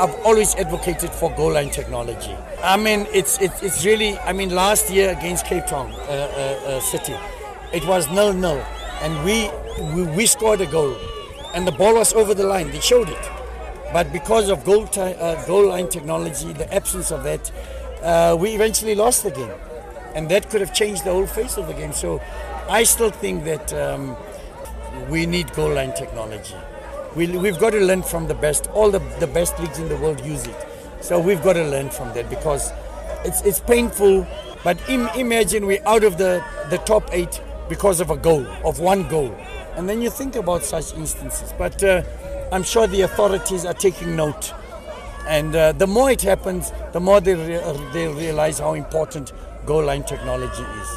I've always advocated for goal line technology. I mean, it's it's, really. I mean, last year against Cape Town uh, uh, uh, City, it was nil nil, and we, we we scored a goal, and the ball was over the line. They showed it, but because of goal ti- uh, goal line technology, the absence of that, uh, we eventually lost the game, and that could have changed the whole face of the game. So, I still think that um, we need goal line technology. We, we've got to learn from the best. All the, the best leagues in the world use it. So we've got to learn from that because it's, it's painful. But Im, imagine we're out of the, the top eight because of a goal, of one goal. And then you think about such instances. But uh, I'm sure the authorities are taking note. And uh, the more it happens, the more they, re- they realize how important goal line technology is.